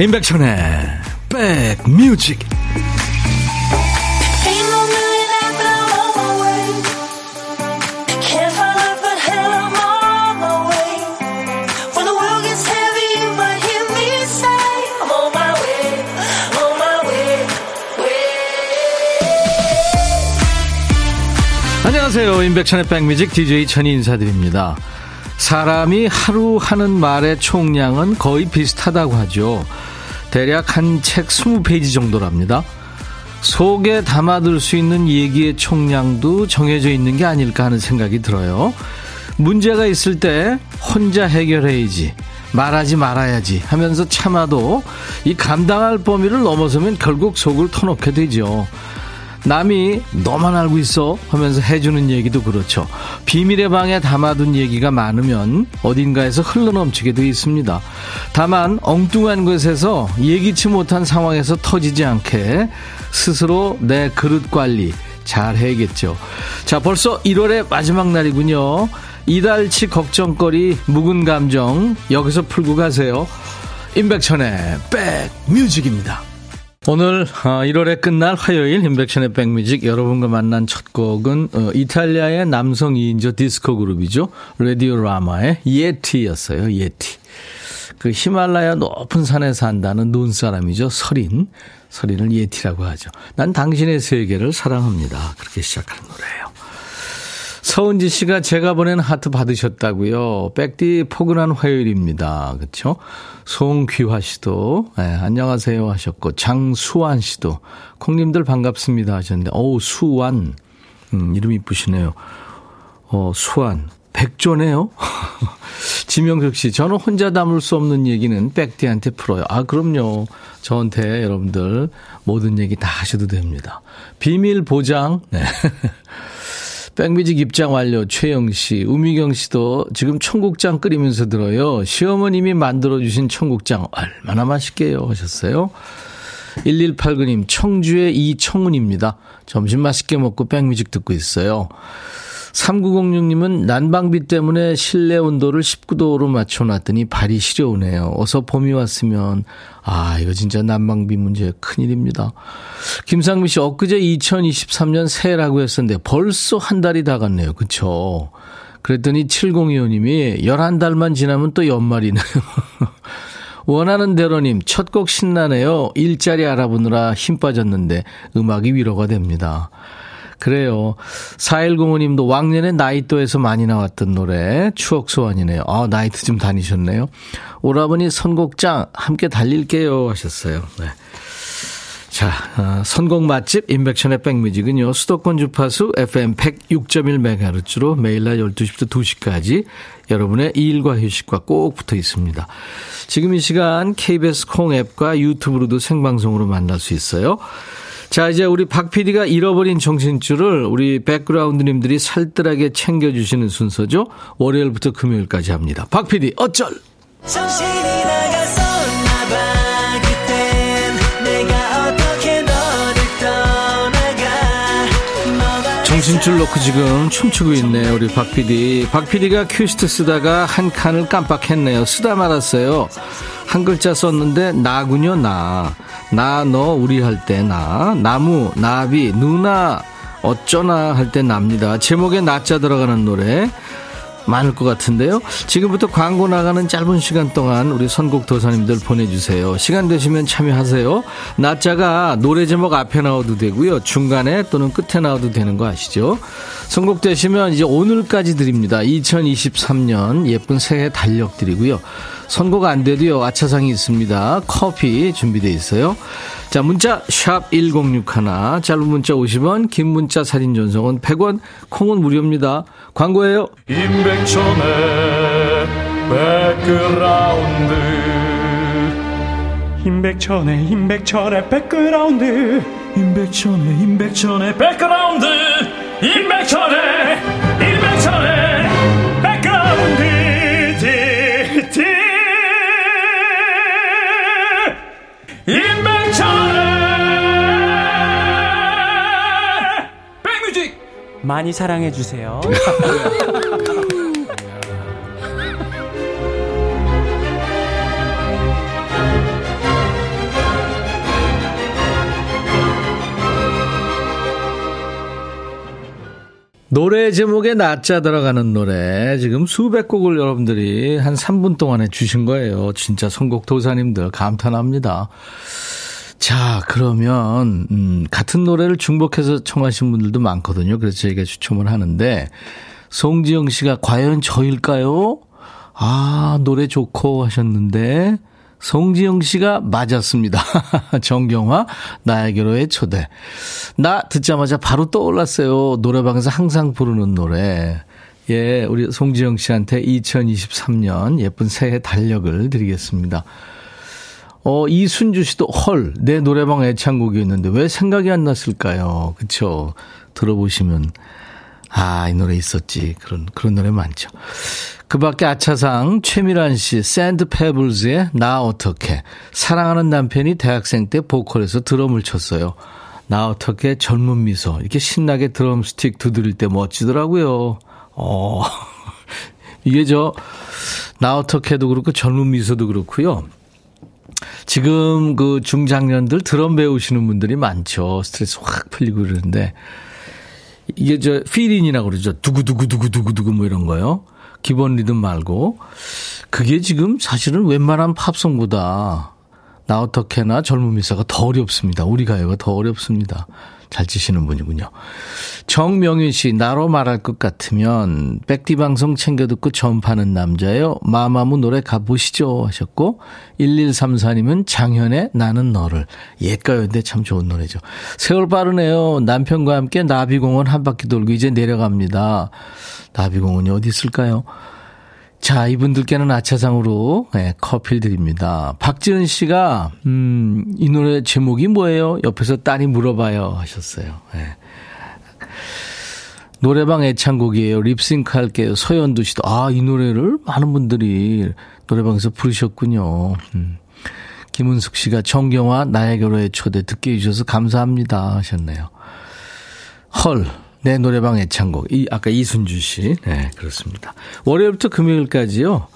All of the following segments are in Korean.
임백천의 백뮤직. 안녕하세요. 임백천의 백뮤직 DJ 천이 인사드립니다. 사람이 하루 하는 말의 총량은 거의 비슷하다고 하죠 대략 한 책 20페이지 정도랍니다. 속에 담아둘 수 있는 얘기의 총량도 정해져 있는 게 아닐까 하는 생각이 들어요. 문제가 있을 때 혼자 해결해야지, 말하지 말아야지 하면서 참아도 이 감당할 범위를 넘어서면 결국 속을 터놓게 되죠. 남이 너만 알고 있어 하면서 해주는 얘기도 그렇죠. 비밀의 방에 담아둔 얘기가 많으면 어딘가에서 흘러넘치게 돼 있습니다. 다만 엉뚱한 것에서 예기치 못한 상황에서 터지지 않게 스스로 내 그릇 관리 잘 해야겠죠. 자, 벌써 1월의 마지막 날이군요. 이달치 걱정거리, 묵은 감정 여기서 풀고 가세요. 임백천의 백뮤직입니다. 오늘 1월에 어, 끝날 화요일 인백션의 백뮤직 여러분과 만난 첫 곡은 어, 이탈리아의 남성 2인조 디스코 그룹이죠. 레디오 라마의 예티였어요. 예티. 그 히말라야 높은 산에 산다는 눈사람이죠. 설인. 설인을 예티라고 하죠. 난 당신의 세계를 사랑합니다. 그렇게 시작하는 노래예요. 서은지 씨가 제가 보낸 하트 받으셨다고요. 백디 포근한 화요일입니다. 그렇죠? 송귀화 씨도 네, 안녕하세요 하셨고 장수환 씨도 콩님들 반갑습니다 하셨는데 어우 수완 음, 이름 이쁘시네요. 어 수완 백조네요. 지명석 씨 저는 혼자 담을 수 없는 얘기는 백디한테 풀어요. 아 그럼요. 저한테 여러분들 모든 얘기 다 하셔도 됩니다. 비밀 보장. 네. 백뮤직 입장 완료 최영 씨, 우미경 씨도 지금 청국장 끓이면서 들어요. 시어머님이 만들어 주신 청국장 얼마나 맛있게요 하셨어요. 1189님, 청주의 이청훈입니다. 점심 맛있게 먹고 백뮤직 듣고 있어요. 3906님은 난방비 때문에 실내 온도를 19도로 맞춰놨더니 발이 시려우네요. 어서 봄이 왔으면, 아, 이거 진짜 난방비 문제 큰일입니다. 김상미 씨, 엊그제 2023년 새해라고 했었는데 벌써 한 달이 다 갔네요. 그쵸? 그랬더니 7025님이 11달만 지나면 또 연말이네요. 원하는 대로님, 첫 곡 신나네요. 일자리 알아보느라 힘 빠졌는데 음악이 위로가 됩니다. 그래요. 4105님도 왕년에 나이또에서 많이 나왔던 노래 추억 소환이네요. 아, 나이트 좀 다니셨네요. 오라버니 선곡장 함께 달릴게요 하셨어요. 네. 자, 어, 선곡 맛집 인백션의 백뮤직은요. 수도권 주파수 FM 106.1MHz로 매일 날 12시부터 2시까지 여러분의 일과 휴식과 꼭 붙어 있습니다. 지금 이 시간 KBS 콩 앱과 유튜브로도 생방송으로 만날 수 있어요. 자, 이제 우리 박 PD가 잃어버린 정신줄을 우리 백그라운드님들이 살뜰하게 챙겨주시는 순서죠. 월요일부터 금요일까지 합니다. 박 PD, 어쩔! 정신 줄 놓고 지금 춤추고 있네요, 우리 박 PD. 박 PD가 큐시트 쓰다가 한 칸을 깜빡했네요. 쓰다 말았어요. 한 글자 썼는데 나군요 나. 나 너 우리 할 때 나. 나무 나비 누나 어쩌나 할 때 납니다. 제목에 나자 들어가는 노래 많을 것 같은데요. 지금부터 광고 나가는 짧은 시간 동안 우리 선곡 도사님들 보내주세요. 시간 되시면 참여하세요. 나자가 노래 제목 앞에 나와도 되고요. 중간에 또는 끝에 나와도 되는 거 아시죠? 선곡되시면 이제 오늘까지 드립니다. 2023년 예쁜 새해 달력 드리고요. 선곡 안 돼도요. 아차상이 있습니다. 커피 준비되어 있어요. 자, 문자 샵 1061, 짧은 문자 50원, 긴 문자 사진 전송은 100원, 콩은 무료입니다. 광고예요. 임백천의 백그라운드 임백천의 임백천의 백그라운드 임백천의 임백천의 백그라운드 임백천의 많이 사랑해 주세요. 노래 제목에 낮자 들어가는 노래 지금 수백 곡을 여러분들이 한 3분 동안에 주신 거예요. 진짜 선곡 도사님들 감탄합니다. 자, 그러면 음, 같은 노래를 중복해서 청하신 분들도 많거든요. 그래서 저희가 추첨을 하는데 송지영 씨가 과연 저일까요? 아, 노래 좋고 하셨는데 송지영 씨가 맞았습니다. 정경화, 나에게로의 초대. 나 듣자마자 바로 떠올랐어요. 노래방에서 항상 부르는 노래. 예, 우리 송지영 씨한테 2023년 예쁜 새해 달력을 드리겠습니다. 어, 이순주 씨도 헐, 내 노래방 애창곡이었는데 왜 생각이 안 났을까요? 그쵸. 들어보시면, 아, 이 노래 있었지. 그런, 그런 노래 많죠. 그 밖에 아차상, 최미란 씨, 샌드 페블즈의 나 어떡해. 사랑하는 남편이 대학생 때 보컬에서 드럼을 쳤어요. 나 어떡해 젊은 미소. 이렇게 신나게 드럼 스틱 두드릴 때 멋지더라고요. 어, 이게 저, 나 어떡해도 그렇고 젊은 미소도 그렇고요. 지금 그 중장년들 드럼 배우시는 분들이 많죠. 스트레스 확 풀리고 그러는데 이게 저 필인이라고 그러죠. 두구두구두구두구두구 뭐 이런 거요. 기본 리듬 말고 그게 지금 사실은 웬만한 팝송보다 나 어떻게나 젊은 미사가 더 어렵습니다. 우리 가요가 더 어렵습니다. 잘 치시는 분이군요. 정명윤 씨, 나로 말할 것 같으면 백디 방송 챙겨 듣고 전파는 남자예요. 마마무 노래 가보시죠 하셨고 1134님은 장현의 나는 너를 옛가요인데 참 좋은 노래죠. 세월 빠르네요. 남편과 함께 나비공원 한 바퀴 돌고 이제 내려갑니다. 나비공원이 어디 있을까요? 자, 이분들께는 아차상으로 네, 커피를 드립니다. 박지은 씨가, 음, 이 노래 제목이 뭐예요? 옆에서 딸이 물어봐요. 하셨어요. 네. 노래방 애창곡이에요. 립싱크 할게요. 서현두 씨도, 아, 이 노래를 많은 분들이 노래방에서 부르셨군요. 음. 김은숙 씨가 정경화 나의 결혼의 초대 듣게 해주셔서 감사합니다. 하셨네요. 헐. 내 노래방 애창곡. 이, 아까 이순주 씨. 네, 그렇습니다. 월요일부터 금요일까지요.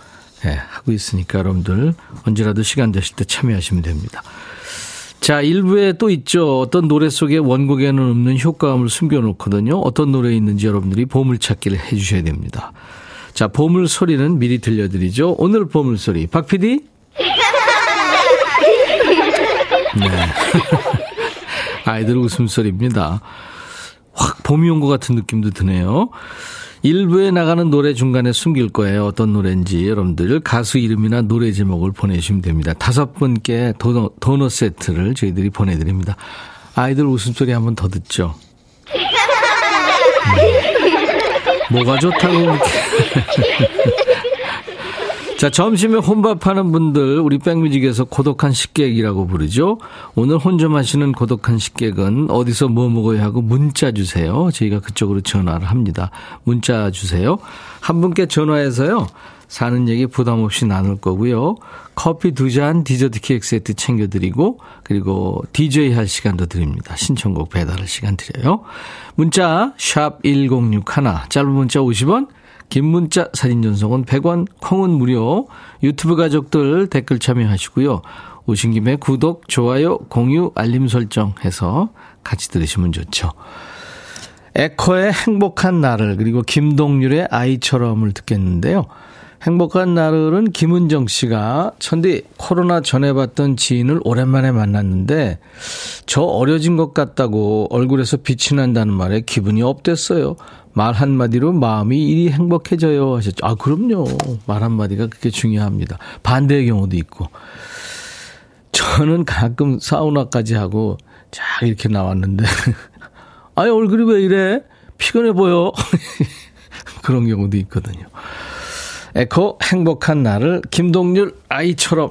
네, 하고 있으니까 여러분들 언제라도 시간 되실 때 참여하시면 됩니다. 자, 일부에 또 있죠. 어떤 노래 속에 원곡에는 없는 효과음을 숨겨놓거든요. 어떤 노래에 있는지 여러분들이 보물찾기를 해주셔야 됩니다. 자, 보물 소리는 미리 들려드리죠. 오늘 보물 소리. 박 PD? 네. 아이들 웃음소리입니다. 확 봄이 온 것 같은 느낌도 드네요. 일부에 나가는 노래 중간에 숨길 거예요. 어떤 노래인지 여러분들 가수 이름이나 노래 제목을 보내주시면 됩니다. 다섯 분께 도넛, 도넛 세트를 저희들이 보내드립니다. 아이들 웃음소리 한번 더 듣죠. 음. 뭐가 좋다고 이렇게. 자, 점심에 혼밥하는 분들, 우리 백뮤직에서 고독한 식객이라고 부르죠. 오늘 혼자 마시는 고독한 식객은 어디서 뭐 먹어야 하고 문자 주세요. 저희가 그쪽으로 전화를 합니다. 문자 주세요. 한 분께 전화해서요. 사는 얘기 부담 없이 나눌 거고요. 커피 두 잔, 디저트 케이크 세트 챙겨드리고, 그리고 DJ 할 시간도 드립니다. 신청곡 배달할 시간 드려요. 문자, 샵 1061, 짧은 문자 50원, 긴 문자 사진 전송은 100원, 콩은 무료. 유튜브 가족들 댓글 참여하시고요. 오신 김에 구독, 좋아요, 공유, 알림 설정 해서 같이 들으시면 좋죠. 에코의 행복한 나를 그리고 김동률의 아이처럼을 듣겠는데요. 행복한 나를은 김은정 씨가 천디 코로나 전에 봤던 지인을 오랜만에 만났는데 저 어려진 것 같다고 얼굴에서 빛이 난다는 말에 기분이 업됐어요. 말 한마디로 마음이 이리 행복해져요 하셨죠. 아, 그럼요. 말 한마디가 그게 중요합니다. 반대의 경우도 있고. 저는 가끔 사우나까지 하고 쫙 이렇게 나왔는데. 아니, 얼굴이 왜 이래? 피곤해 보여. 그런 경우도 있거든요. 에코 행복한 나를 김동률 아이처럼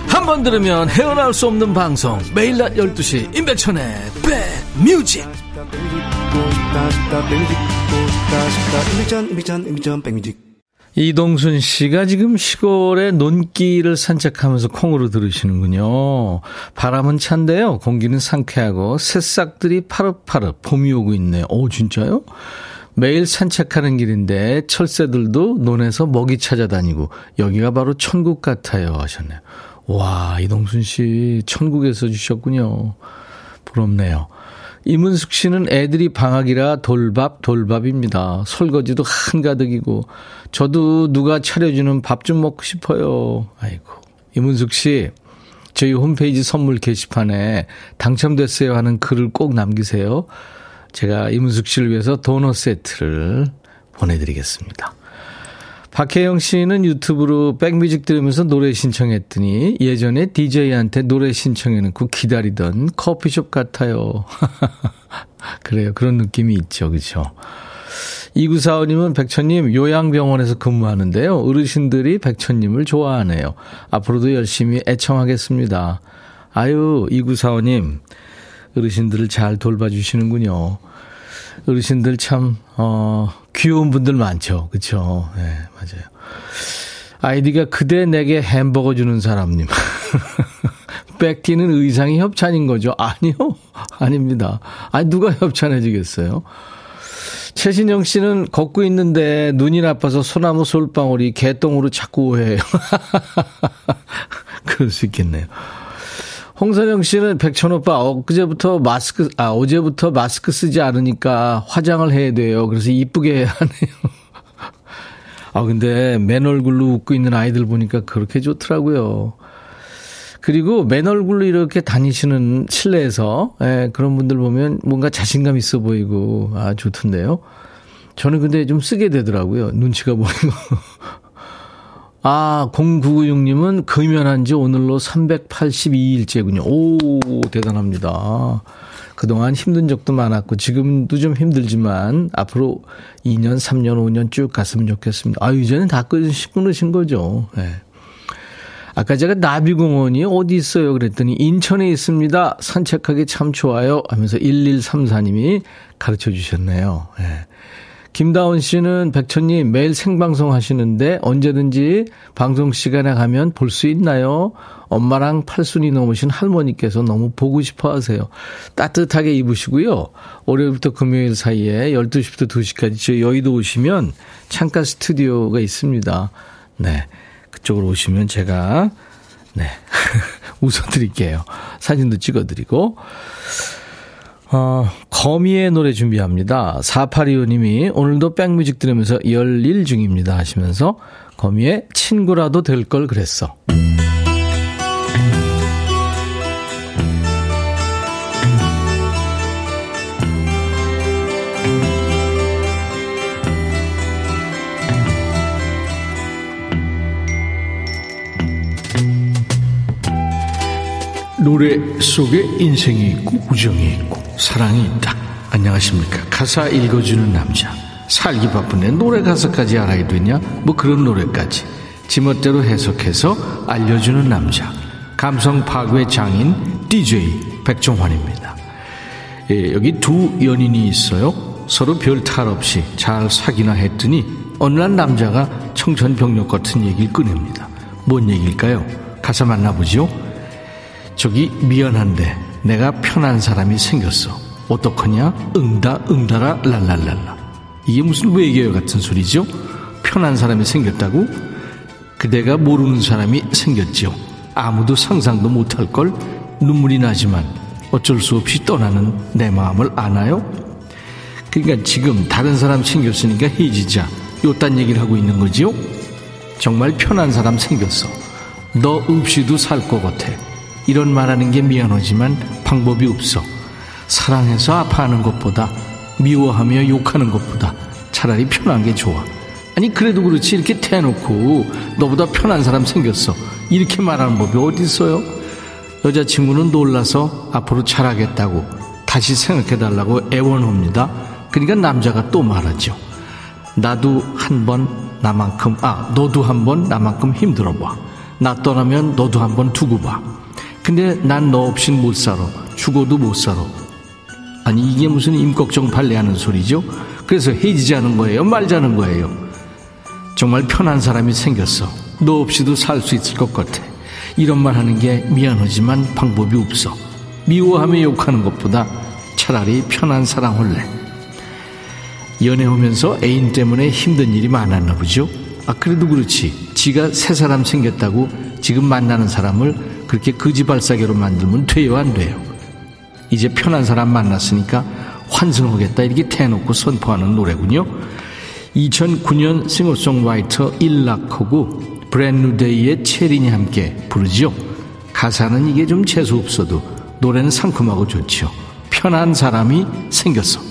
한 번 들으면 헤어나올 수 없는 방송 매일 낮 12시 임백천의 백뮤직 이동순 씨가 지금 시골의 논길을 산책하면서 콩으로 들으시는군요. 바람은 찬데요. 공기는 상쾌하고 새싹들이 파릇파릇 봄이 오고 있네요. 오, 진짜요? 매일 산책하는 길인데 철새들도 논에서 먹이 찾아다니고 여기가 바로 천국 같아요 하셨네요. 와, 이동순 씨 천국에서 주셨군요. 부럽네요. 이문숙 씨는 애들이 방학이라 돌밥, 돌밥입니다. 설거지도 한가득이고, 저도 누가 차려주는 밥 좀 먹고 싶어요. 아이고. 이문숙 씨, 저희 홈페이지 선물 게시판에 당첨됐어요 하는 글을 꼭 남기세요. 제가 이문숙 씨를 위해서 도넛 세트를 보내드리겠습니다. 박혜영 씨는 유튜브로 백뮤직 들으면서 노래 신청했더니 예전에 DJ한테 노래 신청해놓고 기다리던 커피숍 같아요. 그래요. 그런 느낌이 있죠. 그죠? 이구사원님은 백천님 요양병원에서 근무하는데요. 어르신들이 백천님을 좋아하네요. 앞으로도 열심히 애청하겠습니다. 아유, 이구사원님. 어르신들을 잘 돌봐주시는군요. 어르신들 참, 어, 귀여운 분들 많죠. 그쵸. 네, 맞아요. 아이디가 그대 내게 햄버거 주는 사람님. 뺏기는 의상이 협찬인 거죠? 아니요. 아닙니다. 아니, 누가 협찬해 주겠어요? 최신영 씨는 걷고 있는데 눈이 나빠서 소나무 솔방울이 개똥으로 자꾸 오해요. 그럴 수 있겠네요. 홍선영 씨는 백천 오빠 엊그제부터 마스크 아 어제부터 마스크 쓰지 않으니까 화장을 해야 돼요. 그래서 이쁘게 해야 하네요. 아 근데 맨 얼굴로 웃고 있는 아이들 보니까 그렇게 좋더라고요. 그리고 맨 얼굴로 이렇게 다니시는 실내에서 예, 그런 분들 보면 뭔가 자신감 있어 보이고 아 좋던데요. 저는 근데 좀 쓰게 되더라고요. 눈치가 보이고. 아, 0996님은 금연한 지 오늘로 382일째군요. 오, 대단합니다. 그동안 힘든 적도 많았고, 지금도 좀 힘들지만, 앞으로 2년, 3년, 5년 쭉 갔으면 좋겠습니다. 아, 이제는 다 끊으신 거죠. 네. 아까 제가 나비공원이 어디 있어요? 그랬더니 인천에 있습니다. 산책하기 참 좋아요. 하면서 1134님이 가르쳐 주셨네요. 네. 김다운 씨는 백천님 매일 생방송 하시는데 언제든지 방송 시간에 가면 볼 수 있나요? 엄마랑 팔순이 넘으신 할머니께서 너무 보고 싶어 하세요. 따뜻하게 입으시고요. 월요일부터 금요일 사이에 12시부터 2시까지 저 여의도 오시면 창가 스튜디오가 있습니다. 네. 그쪽으로 오시면 제가 네. 웃어드릴게요. 사진도 찍어드리고. 어, 거미의 노래 준비합니다. 4825님이 오늘도 백뮤직 들으면서 열일 중입니다 하시면서 거미의 친구라도 될 걸 그랬어. 노래 속에 인생이 있고 우정이 있고 사랑이 있다. 안녕하십니까. 가사 읽어주는 남자. 살기 바쁜데 노래 가사까지 알아야 되냐? 뭐 그런 노래까지. 지멋대로 해석해서 알려주는 남자. 감성 파괴 장인 DJ 백종환입니다. 예, 여기 두 연인이 있어요. 서로 별 탈 없이 잘 사귀나 했더니 어느 날 남자가 청천벽력 같은 얘기를 꺼냅니다. 뭔 얘기일까요? 가서 만나보죠. 저기 미안한데 내가 편한 사람이 생겼어. 어떡하냐? 응다 응다라 랄랄랄라. 이게 무슨 외계어 같은 소리죠? 편한 사람이 생겼다고? 그대가 모르는 사람이 생겼지요. 아무도 상상도 못할 걸 눈물이 나지만 어쩔 수 없이 떠나는 내 마음을 아나요? 그러니까 지금 다른 사람 생겼으니까 헤어지자. 요딴 얘기를 하고 있는 거지요? 정말 편한 사람 생겼어. 너 없이도 살 것 같아. 이런 말하는 게 미안하지만 방법이 없어. 사랑해서 아파하는 것보다 미워하며 욕하는 것보다 차라리 편한 게 좋아. 아니 그래도 그렇지 이렇게 대놓고 너보다 편한 사람 생겼어. 이렇게 말하는 법이 어디 있어요? 여자친구는 놀라서 앞으로 잘하겠다고 다시 생각해달라고 애원합니다. 그러니까 남자가 또 말하죠. 나도 한 번 나만큼 아 너도 한 번 나만큼 힘들어봐. 나 떠나면 너도 한 번 두고 봐. 근데 난 너 없인 못 살아. 죽어도 못 살아. 아니 이게 무슨 임꺽정 발레하는 소리죠? 그래서 헤어지자는 거예요? 말자는 거예요? 정말 편한 사람이 생겼어. 너 없이도 살 수 있을 것 같아. 이런 말 하는 게 미안하지만 방법이 없어. 미워하며 욕하는 것보다 차라리 편한 사랑 할래. 연애하면서 애인 때문에 힘든 일이 많았나 보죠? 아, 그래도 그렇지. 지가 새 사람 생겼다고 지금 만나는 사람을 그렇게 거지발사계로 만들면 돼요, 안 돼요? 이제 편한 사람 만났으니까 환승하겠다 이렇게 대놓고 선포하는 노래군요. 2009년 싱어송라이터 일락하고 브랜누데이의 체린이 함께 부르죠. 가사는 이게 좀 재수 없어도 노래는 상큼하고 좋죠. 편한 사람이 생겼어.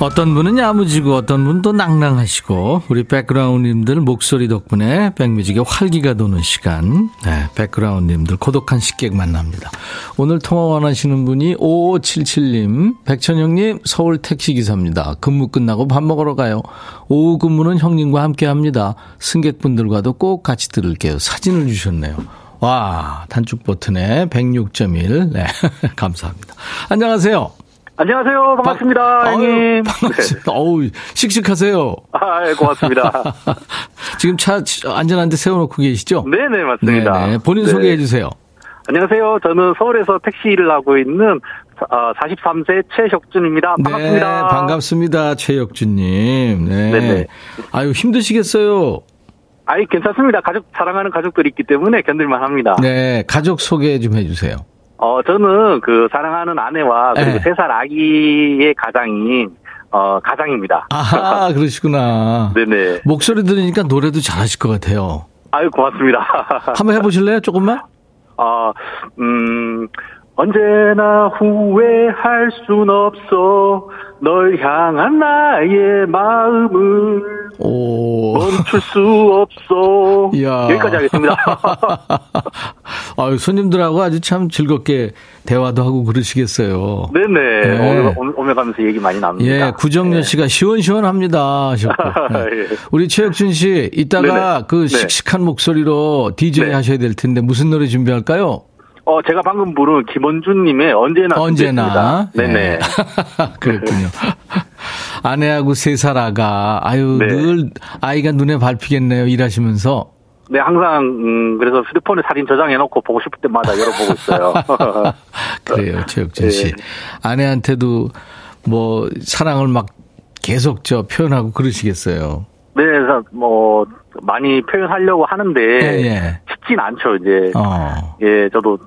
어떤 분은 야무지고 어떤 또 낭낭하시고 우리 백그라운드님들 목소리 덕분에 백뮤직의 활기가 도는 시간 네, 백그라운드님들 고독한 식객 만납니다. 오늘 통화 원하시는 분이 5577님 백천형님 서울 택시기사입니다. 근무 끝나고 밥 먹으러 가요. 오후 근무는 형님과 함께합니다. 승객분들과도 꼭 같이 들을게요. 사진을 주셨네요. 와 단축 버튼에 106.1 네, 감사합니다. 안녕하세요. 안녕하세요. 반갑습니다, 바, 형님. 반갑습니다. 네. 어우, 씩씩하세요. 아, 예, 고맙습니다. 지금 차 안전한 데 세워놓고 계시죠? 네네, 맞습니다. 네네. 본인 네. 소개해 주세요. 안녕하세요. 저는 서울에서 택시 일을 하고 있는 43세 어, 최혁준입니다. 반갑습니다. 네, 반갑습니다. 최혁준님. 네. 네네. 아유, 힘드시겠어요? 아이, 괜찮습니다. 가족, 사랑하는 가족들이 있기 때문에 견딜만 합니다. 네, 가족 소개 좀 해주세요. 어, 저는 그 사랑하는 아내와 그리고 세 살 아기의 가장인 어, 가장입니다. 아, 그러시구나. 네네. 목소리 들으니까 노래도 잘하실 것 같아요. 아유, 고맙습니다. 한번 해보실래요? 조금만? 어, 음, 언제나 후회할 순 없어. 널 향한 나의 마음을 오. 멈출 수 없어. 이야. 여기까지 하겠습니다. 아유, 손님들하고 아주 참 즐겁게 대화도 하고 그러시겠어요. 네네. 네. 오늘, 오늘 가면서 얘기 많이 나눕니다. 예, 구정년 네. 씨가 시원시원합니다. 하셨고. 네. 예. 우리 최혁준 씨, 이따가 네네. 그 네. 식식한 목소리로 DJ 네. 하셔야 될 텐데 무슨 노래 준비할까요? 어, 제가 방금 부른 김원준님의 언제나. 언제나. 네 네. 네. 그렇군요. 아내하고 세 살 아가, 아유, 네. 늘 아이가 눈에 밟히겠네요, 일하시면서. 네, 항상, 음, 그래서 휴대폰에 사진 저장해놓고 보고 싶을 때마다 열어보고 있어요. 그래요, 최혁준 씨. 네. 아내한테도 뭐, 사랑을 막 계속 저 표현하고 그러시겠어요. 네, 그래서 뭐, 많이 표현하려고 하는데 예, 예. 쉽진 않죠. 이제 어. 예, 저도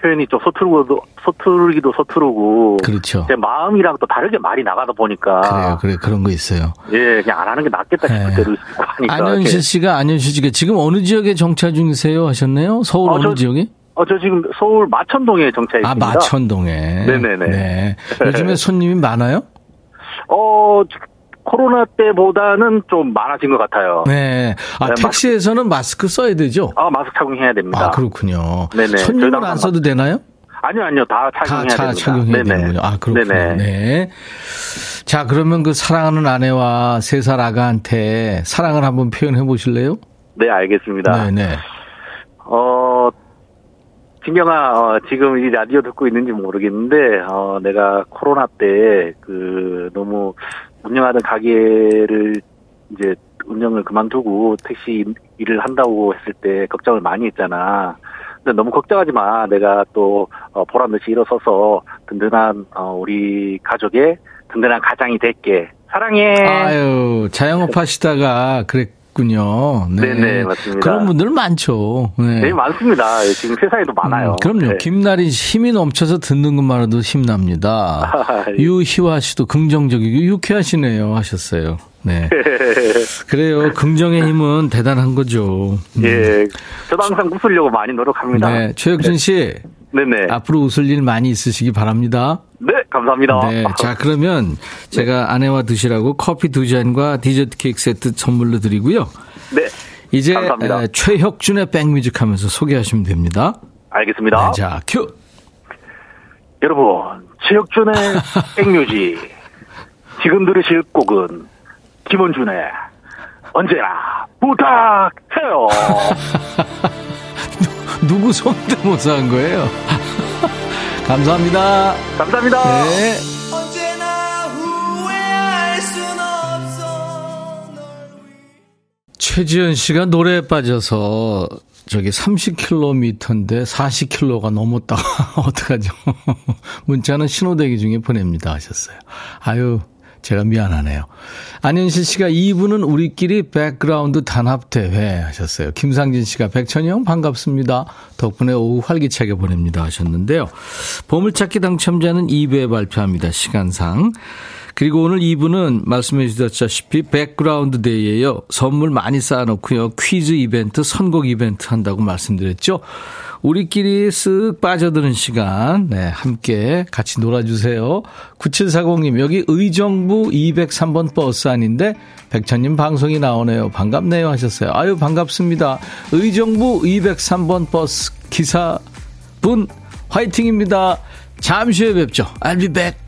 표현이 좀 서투르고도 서투르기도 서투르고 그렇죠. 제 마음이랑 또 다르게 말이 나가다 보니까 그래요. 그래 그런 거 있어요. 예, 그냥 안 하는 게 낫겠다 싶을 예. 때도 있고 하니까. 안현실 씨가 안현실 씨가 지금 어느 지역에 정차 중이세요 하셨네요? 서울 어, 저, 지역에? 어, 저 지금 서울 마천동에 정차해 있습니다. 아, 마천동에. 네네네. 네. 요즘에 손님이 많아요? 어, 코로나 때보다는 좀 많아진 것 같아요. 네. 아, 네, 택시에서는 마스크 써야 되죠? 아, 마스크 착용해야 됩니다. 아, 그렇군요. 네네. 손님은 안 써도 되나요? 아니요, 아니요. 다 착용해야 다 됩니다. 착용해야 네네. 되는군요. 아, 그렇군요. 네네. 네. 자, 그러면 그 사랑하는 아내와 세 살 아가한테 사랑을 한번 표현해 보실래요? 네, 알겠습니다. 네네. 어, 진경아, 어, 지금 이 라디오 듣고 있는지 모르겠는데, 어, 내가 코로나 때, 그, 너무 운영하던 가게를 이제 운영을 그만두고 택시 일을 한다고 했을 때 걱정을 많이 했잖아. 근데 너무 걱정하지 마. 내가 또 어, 보란 듯이 일어서서 든든한 어, 우리 가족의 든든한 가장이 될게. 사랑해. 아유 자영업 하시다가 그 랬 군요 네. 네 맞습니다. 그런 분들 많죠. 네. 네, 많습니다. 지금 세상에도 많아요. 음, 그럼요. 네. 김나리 힘이 넘쳐서 듣는 것만으로도 힘납니다. 아, 예. 유희화 씨도 긍정적이고 유쾌하시네요 하셨어요. 네. 그래요. 긍정의 힘은 대단한 거죠. 음. 예. 저도 항상 웃으려고 많이 노력합니다. 네. 최혁준 씨. 네네. 앞으로 웃을 일 많이 있으시기 바랍니다. 네, 감사합니다. 네. 자, 그러면 제가 아내와 드시라고 커피 두 잔과 디저트 케이크 세트 선물로 드리고요. 네. 이제 감사합니다. 최혁준의 백뮤직 하면서 소개하시면 됩니다. 알겠습니다. 네, 자, 큐. 여러분, 최혁준의 백뮤직. 지금 들으실 곡은 김원준의 언제나 부탁해요. 누구 성대모사 한 거예요? 감사합니다. 감사합니다. 네. 최지현 씨가 노래에 빠져서 저기 30km인데 40km가 넘었다. 어떡하죠? 문자는 신호대기 중에 보냅니다 하셨어요. 아유, 제가 미안하네요. 안현실 씨가 2부는 우리끼리 백그라운드 단합대회 하셨어요. 김상진 씨가 백천이 형 반갑습니다. 덕분에 오후 활기차게 보냅니다 하셨는데요. 보물찾기 당첨자는 2부에 발표합니다. 시간상. 그리고 오늘 2부는 말씀해 주셨다시피 백그라운드 데이예요. 선물 많이 쌓아놓고요. 퀴즈 이벤트, 선곡 이벤트 한다고 말씀드렸죠. 우리끼리 쓱 빠져드는 시간, 네, 함께 같이 놀아주세요. 9740님, 여기 의정부 203번 버스 아닌데, 백천님 방송이 나오네요. 반갑네요. 하셨어요. 아유, 반갑습니다. 의정부 203번 버스 기사분, 화이팅입니다. 잠시 후에 뵙죠. I'll be back.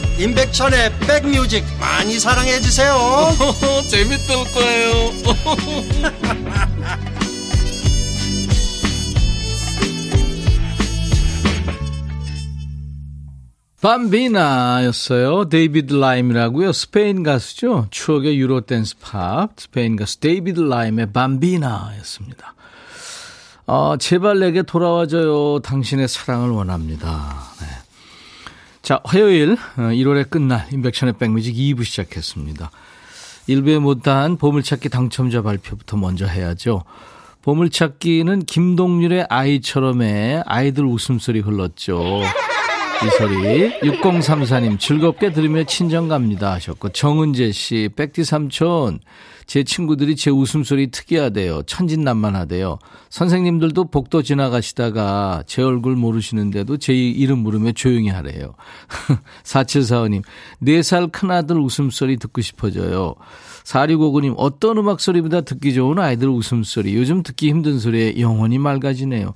임백천의 백뮤직 많이 사랑해 주세요. 재밌을 거예요. 밤비나였어요. 데이비드 라임이라고요. 스페인 가수죠. 추억의 유로 댄스 팝. 스페인 가수 데이비드 라임의 밤비나였습니다. 어, 제발 내게 돌아와줘요. 당신의 사랑을 원합니다. 네. 자, 화요일 1월의 어, 끝날 인백션의 백뮤직 2부 시작했습니다. 1부에 못한 보물찾기 당첨자 발표부터 먼저 해야죠. 보물찾기는 김동률의 아이처럼의 아이들 웃음소리 흘렀죠. 이 소리 6034님 즐겁게 들으며 친정 갑니다 하셨고 정은재 씨 백디 삼촌 제 친구들이 제 웃음소리 특이하대요. 천진난만하대요. 선생님들도 복도 지나가시다가 제 얼굴 모르시는데도 제 이름 물으면 조용히 하래요. 4745님, 4살 큰아들 웃음소리 듣고 싶어져요. 4659님, 어떤 음악 소리보다 듣기 좋은 아이들 웃음소리. 요즘 듣기 힘든 소리에 영혼이 맑아지네요.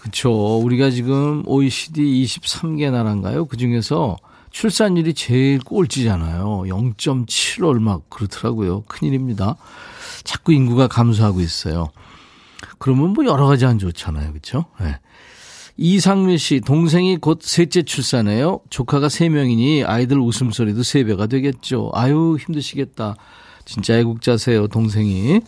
그렇죠. 우리가 지금 OECD 23개 나라인가요? 그 중에서 출산율이 제일 꼴찌잖아요. 0.7 얼마 그렇더라고요. 큰일입니다. 자꾸 인구가 감소하고 있어요. 그러면 뭐 여러 가지 안 좋잖아요. 그렇죠? 네. 이상미 씨 동생이 곧 셋째 출산해요. 조카가 3명이니 아이들 웃음소리도 3배가 되겠죠. 아유 힘드시겠다. 진짜 애국자세요 동생이.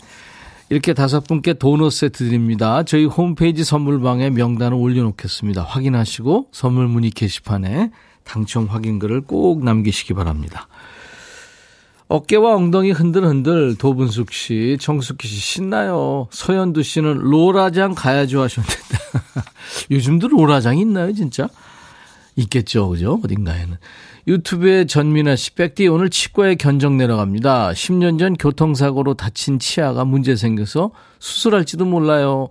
이렇게 다섯 분께 도넛 세트 드립니다. 저희 홈페이지 선물방에 명단을 올려놓겠습니다. 확인하시고 선물 문의 게시판에 당첨 확인글을 꼭 남기시기 바랍니다. 어깨와 엉덩이 흔들흔들 도분숙 씨, 정숙희 씨 신나요. 서현두 씨는 로라장 가야죠 하셨는데 요즘도 로라장 있나요 진짜? 있겠죠 그죠 어딘가에는. 유튜브에 전민아 씨, 백디 오늘 치과에 견적 내려갑니다. 10년 전 교통사고로 다친 치아가 문제 생겨서 수술할지도 몰라요.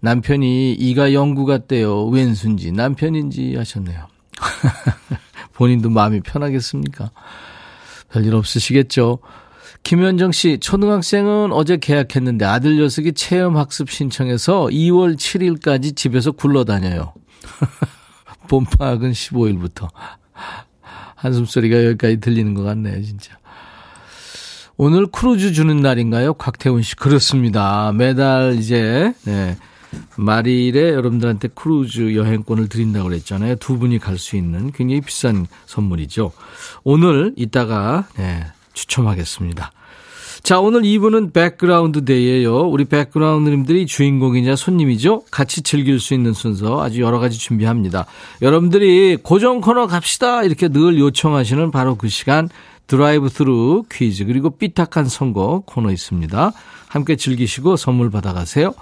남편이 이가 영구 같대요. 왼순지 남편인지 하셨네요. 본인도 마음이 편하겠습니까? 별일 없으시겠죠? 김현정 씨, 초등학생은 어제 계약했는데 아들 녀석이 체험학습 신청해서 2월 7일까지 집에서 굴러다녀요. 봄 방학은 15일부터. 한숨소리가 여기까지 들리는 것 같네요, 진짜. 오늘 크루즈 주는 날인가요? 곽태훈 씨. 그렇습니다. 매달 이제, 네. 말일에 여러분들한테 크루즈 여행권을 드린다고 그랬잖아요. 두 분이 갈 수 있는 굉장히 비싼 선물이죠. 오늘 이따가 네, 추첨하겠습니다. 자, 오늘 2부는 백그라운드 데이예요. 우리 백그라운드님들이 주인공이자 손님이죠. 같이 즐길 수 있는 순서 아주 여러 가지 준비합니다. 여러분들이 고정 코너 갑시다 이렇게 늘 요청하시는 바로 그 시간 드라이브 스루 퀴즈 그리고 삐딱한 선곡 코너 있습니다. 함께 즐기시고 선물 받아가세요.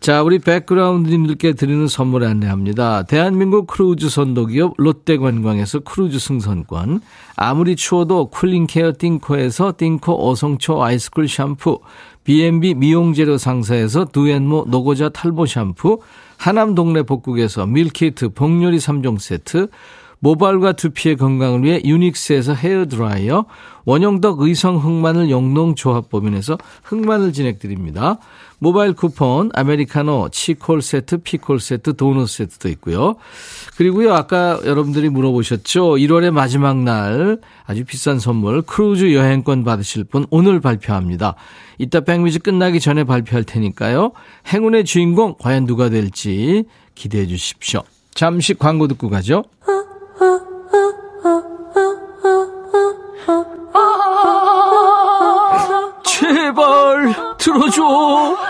자, 우리 백그라운드님들께 드리는 선물 안내합니다. 대한민국 크루즈 선도기업 롯데관광에서 크루즈 승선권, 아무리 추워도 쿨링케어 띵코에서 띵코 어성초 아이스쿨 샴푸, B&B 미용재료 상사에서 두앤모 노고자 탈모 샴푸, 하남 동네 복국에서 밀키트 복요리 3종 세트, 모발과 두피의 건강을 위해 유닉스에서 헤어드라이어, 원형덕 의성 흑마늘 영농조합법인에서 흑마늘 진액 드립니다. 모바일 쿠폰, 아메리카노, 치콜 세트, 피콜 세트, 도넛 세트도 있고요. 그리고요, 아까 여러분들이 물어보셨죠. 1월의 마지막 날 아주 비싼 선물 크루즈 여행권 받으실 분 오늘 발표합니다. 이따 백미지 끝나기 전에 발표할 테니까요. 행운의 주인공 과연 누가 될지 기대해 주십시오. 잠시 광고 듣고 가죠. 제발 들어줘.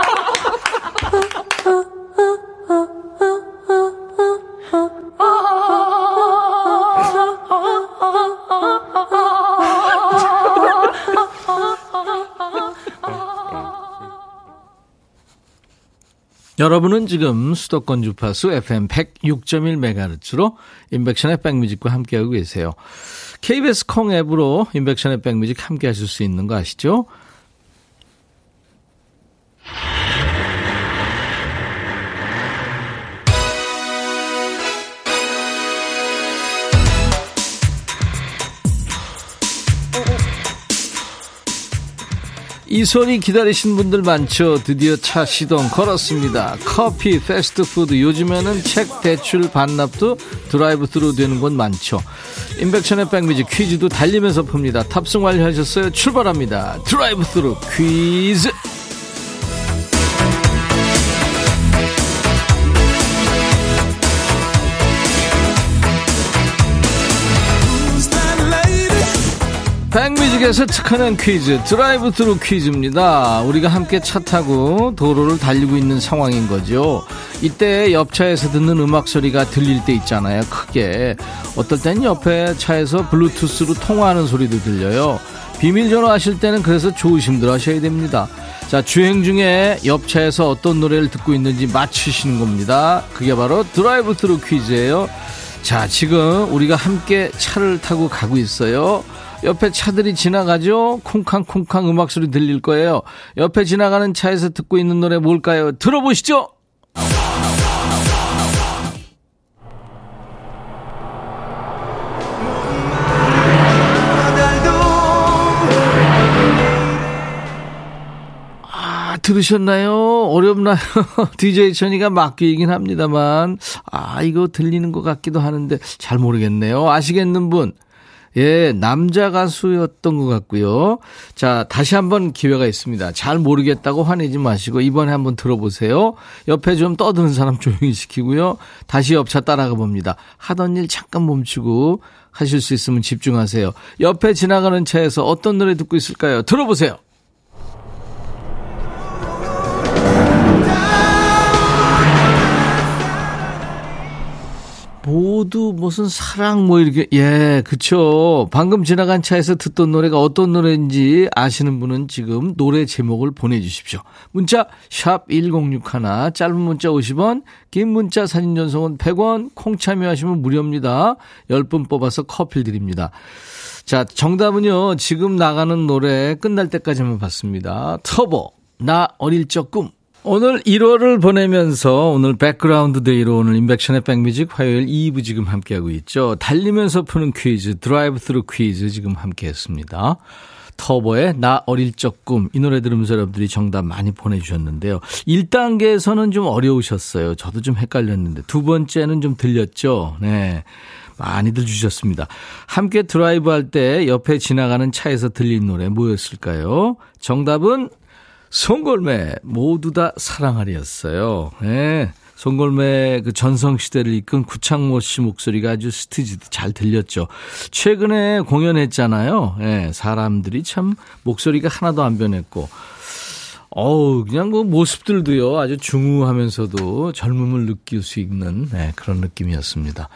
여러분은 지금 수도권 주파수 FM 106.1MHz로 인백션의 백뮤직과 함께하고 계세요. KBS 콩 앱으로 인백션의 백뮤직 함께 하실 수 있는 거 아시죠? 이 손이 기다리신 분들 많죠. 드디어 차 시동 걸었습니다. 커피, 패스트푸드, 요즘에는 책 대출 반납도 드라이브 스루 되는 곳 많죠. 임백천의 백뮤직 퀴즈도 달리면서 풉니다. 탑승 완료하셨어요? 출발합니다. 드라이브 스루 퀴즈! 백뮤직에서 특하는 퀴즈 드라이브 스루 퀴즈입니다. 우리가 함께 차 타고 도로를 달리고 있는 상황인 거죠. 이때 옆 차에서 듣는 음악 소리가 들릴 때 있잖아요. 크게. 어떨 땐 옆에 차에서 블루투스로 통화하는 소리도 들려요. 비밀전화 하실 때는 그래서 조심들 하셔야 됩니다. 자, 주행 중에 옆 차에서 어떤 노래를 듣고 있는지 맞추시는 겁니다. 그게 바로 드라이브 스루 퀴즈예요. 자, 지금 우리가 함께 차를 타고 가고 있어요. 옆에 차들이 지나가죠? 쿵쾅쿵쾅 음악 소리 들릴 거예요. 옆에 지나가는 차에서 듣고 있는 노래 뭘까요? 들어보시죠! 아, 들으셨나요? 어렵나요? DJ 천이가 맡기긴 합니다만, 아, 이거 들리는 것 같기도 하는데, 잘 모르겠네요. 아시겠는 분? 예, 남자 가수였던 것 같고요. 자, 다시 한번 기회가 있습니다. 잘 모르겠다고 화내지 마시고 이번에 한번 들어보세요. 옆에 좀 떠드는 사람 조용히 시키고요. 다시 옆차 따라가 봅니다. 하던 일 잠깐 멈추고 하실 수 있으면 집중하세요. 옆에 지나가는 차에서 어떤 노래 듣고 있을까요? 들어보세요. 모두 무슨 사랑 뭐 이렇게 예 그쵸. 방금 지나간 차에서 듣던 노래가 어떤 노래인지 아시는 분은 지금 노래 제목을 보내주십시오. 문자 샵 1061 짧은 문자 50원 긴 문자 사진 전송은 100원 콩 참여하시면 무료입니다. 10분 뽑아서 커피 드립니다. 자 정답은요 지금 나가는 노래 끝날 때까지만 받습니다. 터보 나 어릴 적 꿈 오늘 1월을 보내면서 오늘 백그라운드 데이로 오늘 임백천의 백뮤직 화요일 2부 지금 함께하고 있죠. 달리면서 푸는 퀴즈, 드라이브 스루 퀴즈 지금 함께 했습니다. 터보의 나 어릴 적 꿈. 이 노래 들으면서 여러분들이 정답 많이 보내주셨는데요. 1단계에서는 좀 어려우셨어요. 저도 좀 헷갈렸는데. 두 번째는 좀 들렸죠. 네. 많이들 주셨습니다. 함께 드라이브 할 때 옆에 지나가는 차에서 들린 노래 뭐였을까요? 정답은 송골매 모두 다 사랑하리였어요. 네. 송골매 그 전성시대를 이끈 구창모 씨 목소리가 아주 스티지도 잘 들렸죠. 최근에 공연했잖아요. 예, 사람들이 참 목소리가 하나도 안 변했고, 어우, 그냥 뭐 모습들도요, 아주 중후하면서도 젊음을 느낄 수 있는 네, 그런 느낌이었습니다.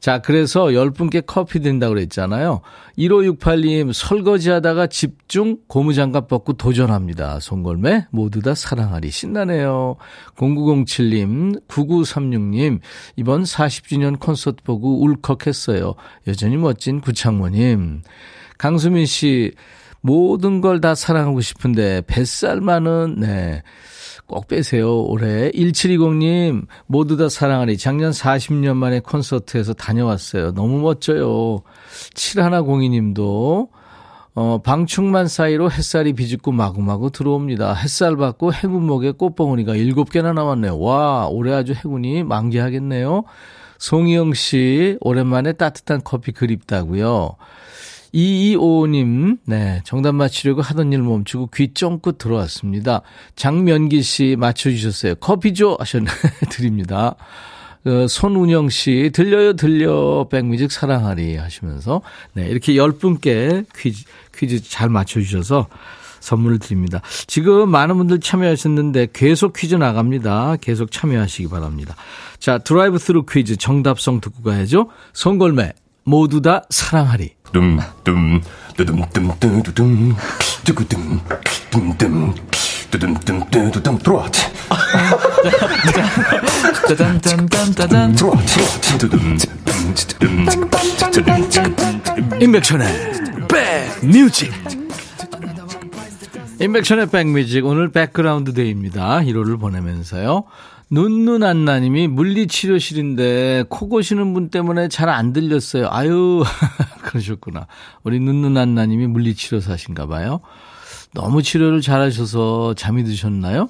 자, 그래서 10분께 커피 된다고 그랬잖아요. 1568님, 설거지 하다가 집중 고무장갑 벗고 도전합니다. 송골매, 모두 다 사랑하리. 신나네요. 0907님, 9936님, 이번 40주년 콘서트 보고 울컥했어요. 여전히 멋진 구창모님. 강수민 씨, 모든 걸 다 사랑하고 싶은데 뱃살만은 네. 꼭 빼세요. 올해 1720님 모두 다 사랑하니 작년 40년 만에 콘서트에서 다녀왔어요. 너무 멋져요. 7102님도 어, 방충만 사이로 햇살이 비집고 마구마구 들어옵니다. 햇살 받고 해군목에 꽃봉오리가 7개나 남았네요. 와, 올해 아주 해군이 만개하겠네요. 송희영 씨, 오랜만에 따뜻한 커피 그립다고요. 2255님, 네, 정답 맞히려고 하던 일 멈추고 귀 쫑긋 들어왔습니다. 장면기 씨 맞춰주셨어요. 커피 줘! 하셨네. 드립니다. 어, 손운영 씨, 들려요, 들려, 백뮤직 사랑하리 하시면서, 네, 이렇게 열 분께 퀴즈, 퀴즈 잘 맞춰주셔서 선물을 드립니다. 지금 많은 분들 참여하셨는데 계속 퀴즈 나갑니다. 계속 참여하시기 바랍니다. 자, 드라이브 스루 퀴즈 정답송 듣고 가야죠. 송골매, 모두 다 사랑하리. 둠둠 뚜둠 뚜두둠 뚜구둠 둠둠 뚜둠 뚜두둠 들어와. 짜잔짠짠짜잔 들어와. 임백천의 백뮤직 임백천의 백뮤직 오늘 백그라운드 데이입니다. 1월을 보내면서요. 눈눈안나님이 물리치료실인데 코 고시는 분 때문에 잘 안 들렸어요. 아유 그러셨구나. 우리 눈눈안나님이 물리치료사신가 봐요. 너무 치료를 잘하셔서 잠이 드셨나요?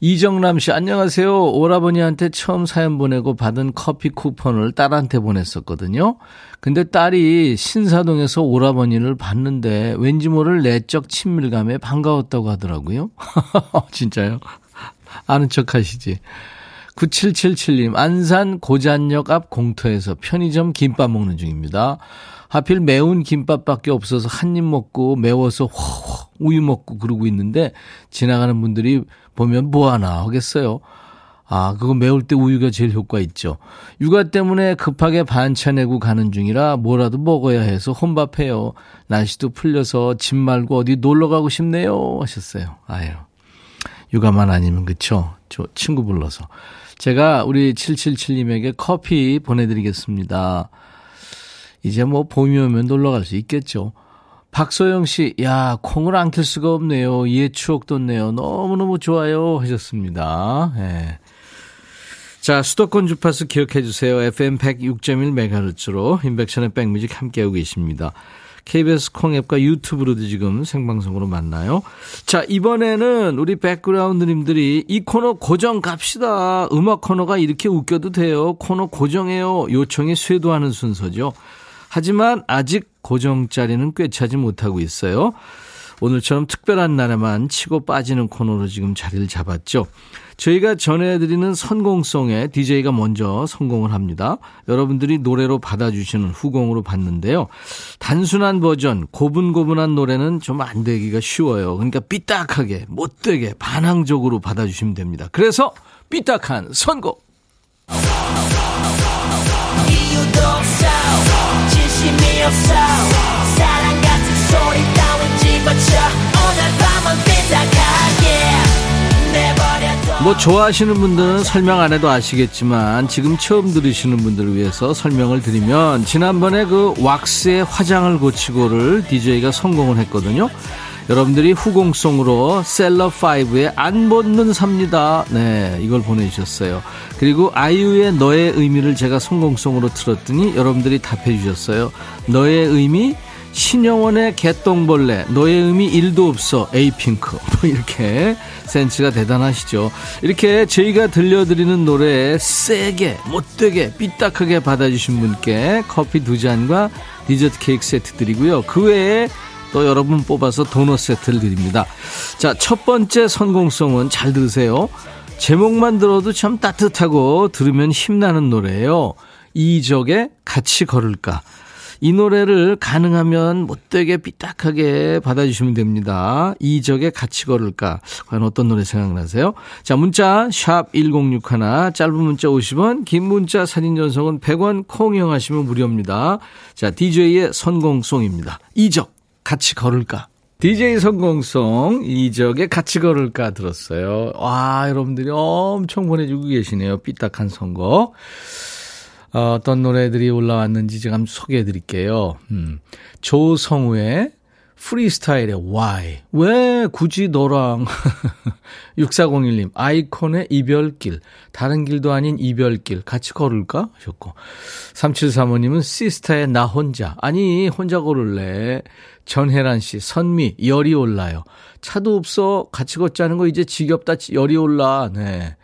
이정남 씨, 안녕하세요. 오라버니한테 처음 사연 보내고 받은 커피 쿠폰을 딸한테 보냈었거든요. 근데 딸이 신사동에서 오라버니를 봤는데 왠지 모를 내적 친밀감에 반가웠다고 하더라고요. 진짜요? 아는 척 하시지. 9777님, 안산 고잔역 앞 공터에서 편의점 김밥 먹는 중입니다. 하필 매운 김밥밖에 없어서 한 입 먹고 매워서 허 우유 먹고 그러고 있는데 지나가는 분들이 보면 뭐하나 하겠어요. 아, 그거 매울 때 우유가 제일 효과 있죠. 육아 때문에 급하게 반찬 내고 가는 중이라 뭐라도 먹어야 해서 혼밥해요. 날씨도 풀려서 집 말고 어디 놀러 가고 싶네요. 하셨어요. 아유. 육아만 아니면 그쵸? 저 친구 불러서. 제가 우리 777님에게 커피 보내드리겠습니다. 이제 뭐 봄이 오면 놀러 갈 수 있겠죠. 박소영 씨, 야, 콩을 안켤 수가 없네요. 이해 추억 돋네요. 너무너무 좋아요. 하셨습니다. 예. 자, 수도권 주파수 기억해 주세요. FM 106.1MHz로 인백션의 백뮤직 함께하고 계십니다. KBS 콩앱과 유튜브로도 지금 생방송으로 만나요. 자, 이번에는 우리 백그라운드님들이 이 코너 고정 갑시다. 음악 코너가 이렇게 웃겨도 돼요. 코너 고정해요. 요청이 쇄도하는 순서죠. 하지만 아직 고정 자리는 꿰차지 못하고 있어요. 오늘처럼 특별한 날에만 치고 빠지는 코너로 지금 자리를 잡았죠. 저희가 전해드리는 선공송에 DJ가 먼저 성공을 합니다. 여러분들이 노래로 받아주시는 후공으로 받는데요. 단순한 버전, 고분고분한 노래는 좀 안 되기가 쉬워요. 그러니까 삐딱하게, 못되게, 반항적으로 받아주시면 됩니다. 그래서 삐딱한 선곡! 이유도 없어, 진심이 없어, 뭐 좋아하시는 분들은 설명 안 해도 아시겠지만 지금 처음 들으시는 분들을 위해서 설명을 드리면 지난번에 그 왁스의 화장을 고치고를 DJ가 성공을 했거든요. 여러분들이 후공송으로 셀러5의 안 벗는 삽니다. 네, 이걸 보내주셨어요. 그리고 아이유의 너의 의미를 제가 성공송으로 틀었더니 여러분들이 답해 주셨어요. 너의 의미 신영원의 개똥벌레 너의 의미 1도 없어 에이핑크. 뭐 이렇게 센스가 대단하시죠. 이렇게 저희가 들려드리는 노래 세게 못되게 삐딱하게 받아주신 분께 커피 두 잔과 디저트 케이크 세트 드리고요. 그 외에 또 여러분 뽑아서 도넛 세트를 드립니다. 자 첫 번째 성공송은 잘 들으세요. 제목만 들어도 참 따뜻하고 들으면 힘나는 노래예요. 이적에 같이 걸을까 이 노래를 가능하면 못되게 삐딱하게 받아주시면 됩니다. 이적에 같이 걸을까? 과연 어떤 노래 생각나세요? 자, 문자, 샵 1061, 짧은 문자 50원, 긴 문자 사진 전송은 100원, 콩 이용하시면 무료입니다. 자, DJ의 선공송입니다. 이적, 같이 걸을까? DJ 선공송, 이적에 같이 걸을까 들었어요. 와, 여러분들이 엄청 보내주고 계시네요. 삐딱한 선거. 어, 어떤 노래들이 올라왔는지 제가 한번 소개해 드릴게요. 음, 조성우의 프리스타일의 Why. 왜 굳이 너랑? 6401님 아이콘의 이별길. 다른 길도 아닌 이별길. 같이 걸을까? 하셨고. 3735님은 시스타의 나 혼자. 아니 혼자 걸을래. 전혜란 씨 선미 열이 올라요. 차도 없어. 같이 걷자는 거 이제 지겹다. 열이 올라. 네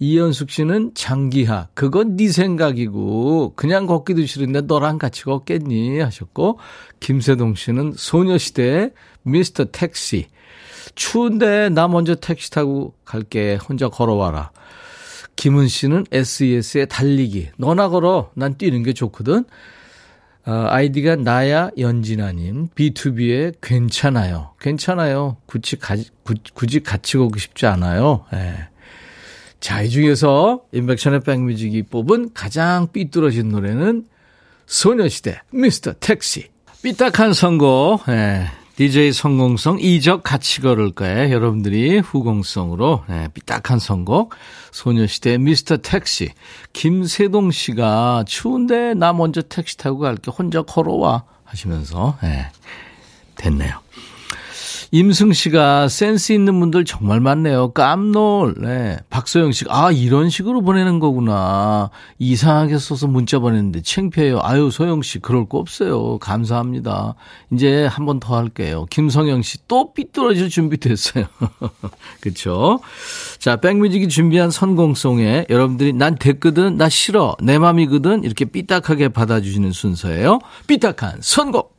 이현숙 씨는 장기하. 그건 네 생각이고 그냥 걷기도 싫은데 너랑 같이 걷겠니 하셨고 김세동 씨는 소녀시대 미스터 택시. 추운데 나 먼저 택시 타고 갈게. 혼자 걸어와라. 김은 씨는 SES의 달리기. 너나 걸어. 난 뛰는 게 좋거든. 어, 아이디가 나야 연진아님. B2B의 괜찮아요. 괜찮아요. 굳이, 가, 굳이 같이 걷고 싶지 않아요. 예. 자, 이 중에서 인백션의 백뮤직이 뽑은 가장 삐뚤어진 노래는 소녀시대 미스터 택시. 삐딱한 선곡, 예, DJ 성공성 이적 같이 걸을까요? 여러분들이 후공성으로 예, 삐딱한 선곡 소녀시대 미스터 택시 김세동 씨가 추운데 나 먼저 택시 타고 갈게 혼자 걸어와 하시면서 예, 됐네요. 임승 씨가 센스 있는 분들 정말 많네요. 깜놀. 네. 박소영 씨가 아 이런 식으로 보내는 거구나. 이상하게 써서 문자 보냈는데 창피해요. 아유 소영 씨 그럴 거 없어요. 감사합니다. 이제 한 번 더 할게요. 김성영 씨 또 삐뚤어질 준비 됐어요. 그렇죠? 자, 백뮤직이 준비한 선공송에 여러분들이 난 됐거든, 나 싫어, 내 맘이거든 이렇게 삐딱하게 받아주시는 순서예요. 삐딱한 선곡.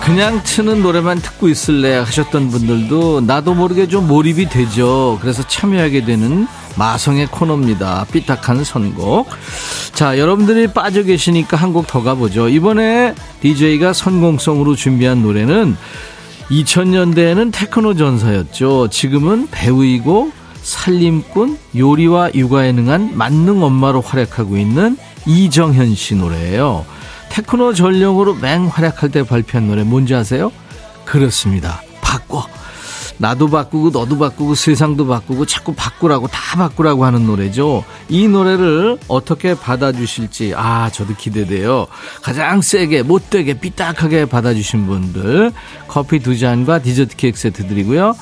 그냥 트는 노래만 듣고 있을래 하셨던 분들도 나도 모르게 좀 몰입이 되죠. 그래서 참여하게 되는 마성의 코너입니다. 삐딱한 선곡. 자, 여러분들이 빠져 계시니까 한 곡 더 가보죠. 이번에 DJ가 선공성으로 준비한 노래는 2000년대에는 테크노 전사였죠. 지금은 배우이고 살림꾼, 요리와 육아에 능한 만능 엄마로 활약하고 있는 이정현 씨 노래예요. 테크노 전령으로 맹활약할 때 발표한 노래 뭔지 아세요? 그렇습니다. 바꿔. 나도 바꾸고 너도 바꾸고 세상도 바꾸고 자꾸 바꾸라고 다 바꾸라고 하는 노래죠. 이 노래를 어떻게 받아주실지 아 저도 기대돼요. 가장 세게 못되게 삐딱하게 받아주신 분들 커피 두 잔과 디저트 케이크 세트 드리고요.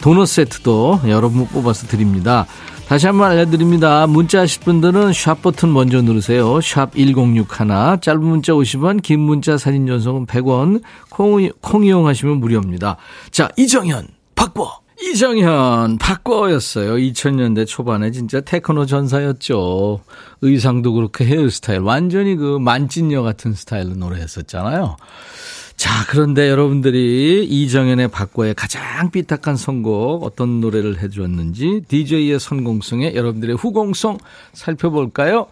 도넛 세트도 여러분 뽑아서 드립니다. 다시 한번 알려드립니다. 문자 하실 분들은 샵 버튼 먼저 누르세요. 샵 1061, 짧은 문자 50원, 긴 문자 사진 전송은 100원, 콩, 콩 이용하시면 무료입니다. 자, 이정현. 바꿔! 이정현, 바꿔였어요. 2000년대 초반에 진짜 테크노 전사였죠. 의상도 그렇고 헤어스타일. 완전히 그 만찢녀 같은 스타일로 노래했었잖아요. 자, 그런데 여러분들이 이정현의 바꿔의 가장 삐딱한 선곡 어떤 노래를 해주었는지 DJ의 선공성에 여러분들의 후공성 살펴볼까요?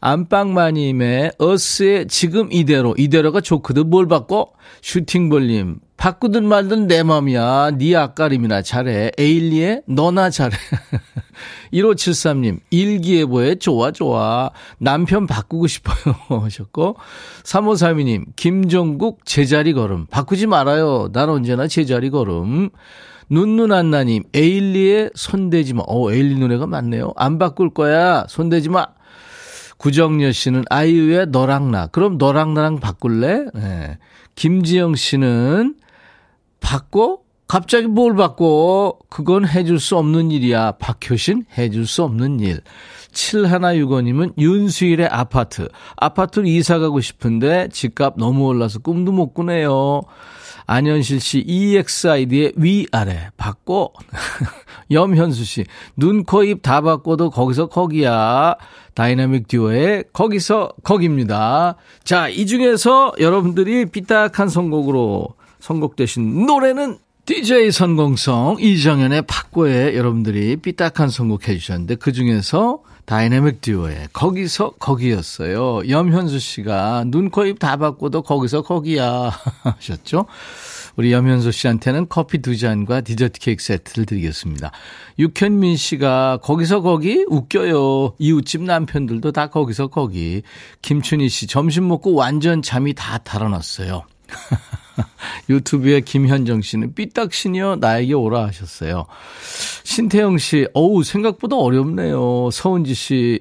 안방마님의 어스의 지금 이대로 이대로가 좋거든 뭘 바꿔? 슈팅볼님 바꾸든 말든 내 맘이야. 네 앞가림이나 잘해. 에일리의 너나 잘해. 1573님 일기예보에 좋아 좋아. 남편 바꾸고 싶어요. 하셨고 3532님 김종국 제자리 걸음. 바꾸지 말아요. 난 언제나 제자리 걸음. 눈눈안나님 에일리의 손대지 마. 어 에일리 노래가 많네요. 안 바꿀 거야. 손대지 마. 구정여 씨는 아이유의 너랑 나. 그럼 너랑 나랑 바꿀래? 네. 김지영 씨는 바꿔? 갑자기 뭘 바꿔? 그건 해줄 수 없는 일이야. 박효신, 해줄 수 없는 일. 7165님은 윤수일의 아파트. 아파트로 이사 가고 싶은데 집값 너무 올라서 꿈도 못 꾸네요. 안현실 씨, EXID의 위아래. 바꿔. 염현수 씨, 눈, 코, 입 다 바꿔도 거기서 거기야. 다이나믹 듀오의 거기서 거기입니다. 자, 이 중에서 여러분들이 삐딱한 선곡으로 선곡되신 노래는 DJ 선곡송 이정현의 바꿔에 여러분들이 삐딱한 선곡해 주셨는데 그 중에서 다이내믹 듀오의 거기서 거기였어요. 염현수 씨가 눈, 코, 입 다 바꿔도 거기서 거기야 하셨죠. 우리 염현수 씨한테는 커피 두 잔과 디저트 케이크 세트를 드리겠습니다. 육현민 씨가 거기서 거기 웃겨요. 이웃집 남편들도 다 거기서 거기. 김춘희 씨 점심 먹고 완전 잠이 다 달아났어요. 유튜브에 김현정 씨는 삐딱신이요 나에게 오라 하셨어요. 신태영 씨, 어우 생각보다 어렵네요. 서은지 씨,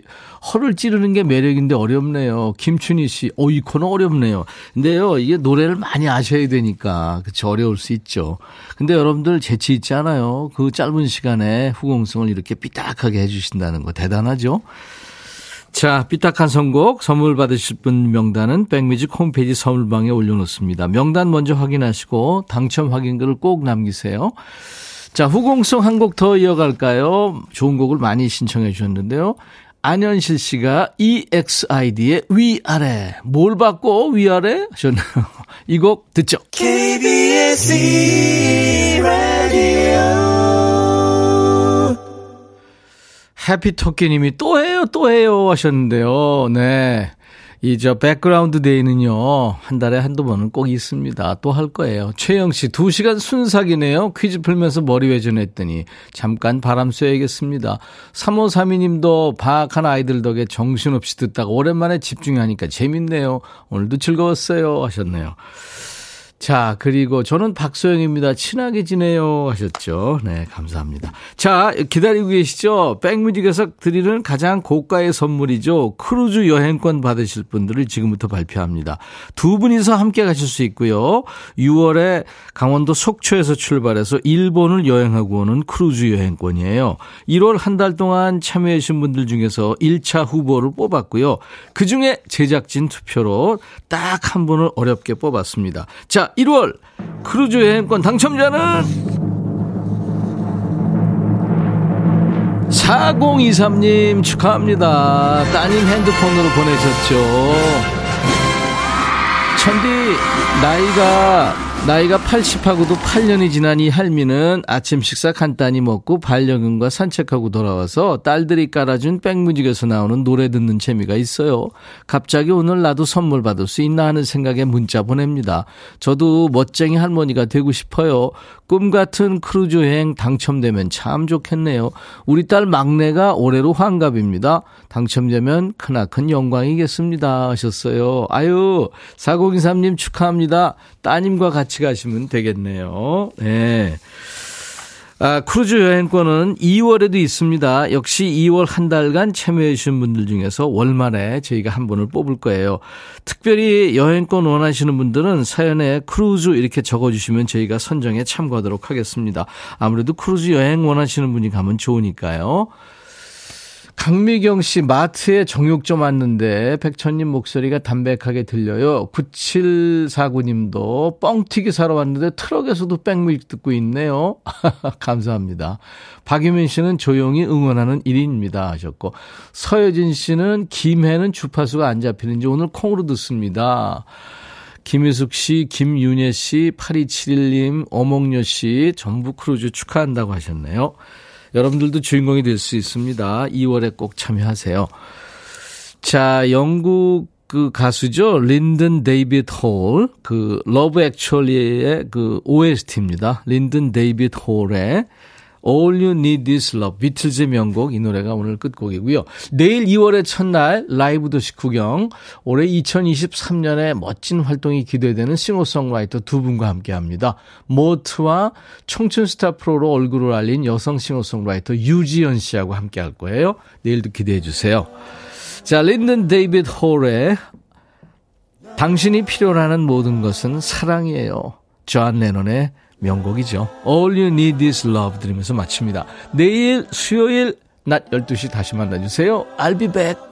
허를 찌르는 게 매력인데 어렵네요. 김춘희 씨, 어, 이 코너 어렵네요. 근데요, 이게 노래를 많이 아셔야 되니까, 그쵸, 어려울 수 있죠. 근데 여러분들 재치 있지 않아요? 그 짧은 시간에 후공성을 이렇게 삐딱하게 해주신다는 거 대단하죠? 자, 삐딱한 선곡 선물 받으실 분 명단은 백뮤직 홈페이지 선물방에 올려놓습니다. 명단 먼저 확인하시고 당첨 확인글을 꼭 남기세요. 자, 후공성 한곡 더 이어갈까요? 좋은 곡을 많이 신청해 주셨는데요. 안현실 씨가 EXID의 위아래. 뭘 받고 위아래? 하셨나요? 이 곡 듣죠. KBS 해피토끼님이 또 해요, 또 해요 하셨는데요. 네. 이 저 백그라운드 데이는요. 한 달에 한두 번은 꼭 있습니다. 또 할 거예요. 최영 씨, 2시간 순삭이네요. 퀴즈 풀면서 머리 회전했더니 잠깐 바람 쐬야겠습니다. 3532 님도 방학한 아이들 덕에 정신없이 듣다가 오랜만에 집중하니까 재밌네요. 오늘도 즐거웠어요 하셨네요. 자, 그리고 저는 박소영입니다. 친하게 지내요 하셨죠. 네, 감사합니다. 자, 기다리고 계시죠? 백뮤직에서 드리는 가장 고가의 선물이죠. 크루즈 여행권 받으실 분들을 지금부터 발표합니다. 두 분이서 함께 가실 수 있고요. 6월에 강원도 속초에서 출발해서 일본을 여행하고 오는 크루즈 여행권이에요. 1월 한 달 동안 참여해 주신 분들 중에서 1차 후보를 뽑았고요. 그중에 제작진 투표로 딱 한 분을 어렵게 뽑았습니다. 자, 1월 크루즈 여행권 당첨자는 4023님 축하합니다. 따님 핸드폰으로 보내셨죠. 천디, 나이가 나이가 80하고도 8년이 지난 이 할미는 아침 식사 간단히 먹고 반려견과 산책하고 돌아와서 딸들이 깔아준 백뮤직에서 나오는 노래 듣는 재미가 있어요. 갑자기 오늘 나도 선물 받을 수 있나 하는 생각에 문자 보냅니다. 저도 멋쟁이 할머니가 되고 싶어요. 꿈 같은 크루즈 여행 당첨되면 참 좋겠네요. 우리 딸 막내가 올해로 환갑입니다. 당첨되면 크나큰 영광이겠습니다. 하셨어요. 아유, 4023님 축하합니다. 따님과 같이 가시면 되겠네요. 네. 아, 크루즈 여행권은 2월에도 있습니다. 역시 2월 한 달간 참여해 주신 분들 중에서 월말에 저희가 한 분을 뽑을 거예요. 특별히 여행권 원하시는 분들은 사연에 크루즈 이렇게 적어주시면 저희가 선정에 참고하도록 하겠습니다. 아무래도 크루즈 여행 원하시는 분이 가면 좋으니까요. 강미경 씨 마트에 정육점 왔는데 백천님 목소리가 담백하게 들려요. 9749님도 뻥튀기 사러 왔는데 트럭에서도 백뮤직 듣고 있네요. 감사합니다. 박유민 씨는 조용히 응원하는 1인입니다 하셨고 서여진 씨는 김해는 주파수가 안 잡히는지 오늘 콩으로 듣습니다. 김유숙 씨, 김윤혜 씨, 8271님, 어몽여 씨 전부 크루즈 축하한다고 하셨네요. 여러분들도 주인공이 될 수 있습니다. 2월에 꼭 참여하세요. 자, 영국 그 가수죠. 린든 데이비드 홀, 그 Love Actually의 그 OST입니다. 린든 데이비드 홀의 All You Need Is Love, 비틀즈의 명곡 이 노래가 오늘 끝곡이고요. 내일 2월의 첫날 라이브 도시 구경 올해 2023년에 멋진 활동이 기대되는 싱어송라이터 두 분과 함께합니다. 모트와 청춘 스타 프로로 얼굴을 알린 여성 싱어송라이터 유지연 씨하고 함께할 거예요. 내일도 기대해 주세요. 자, 린든 데이비드 홀의 당신이 필요로 하는 모든 것은 사랑이에요. 존 레논의 명곡이죠. All You Need Is Love 들으면서 마칩니다. 내일 수요일 낮 12시 다시 만나주세요. I'll be back.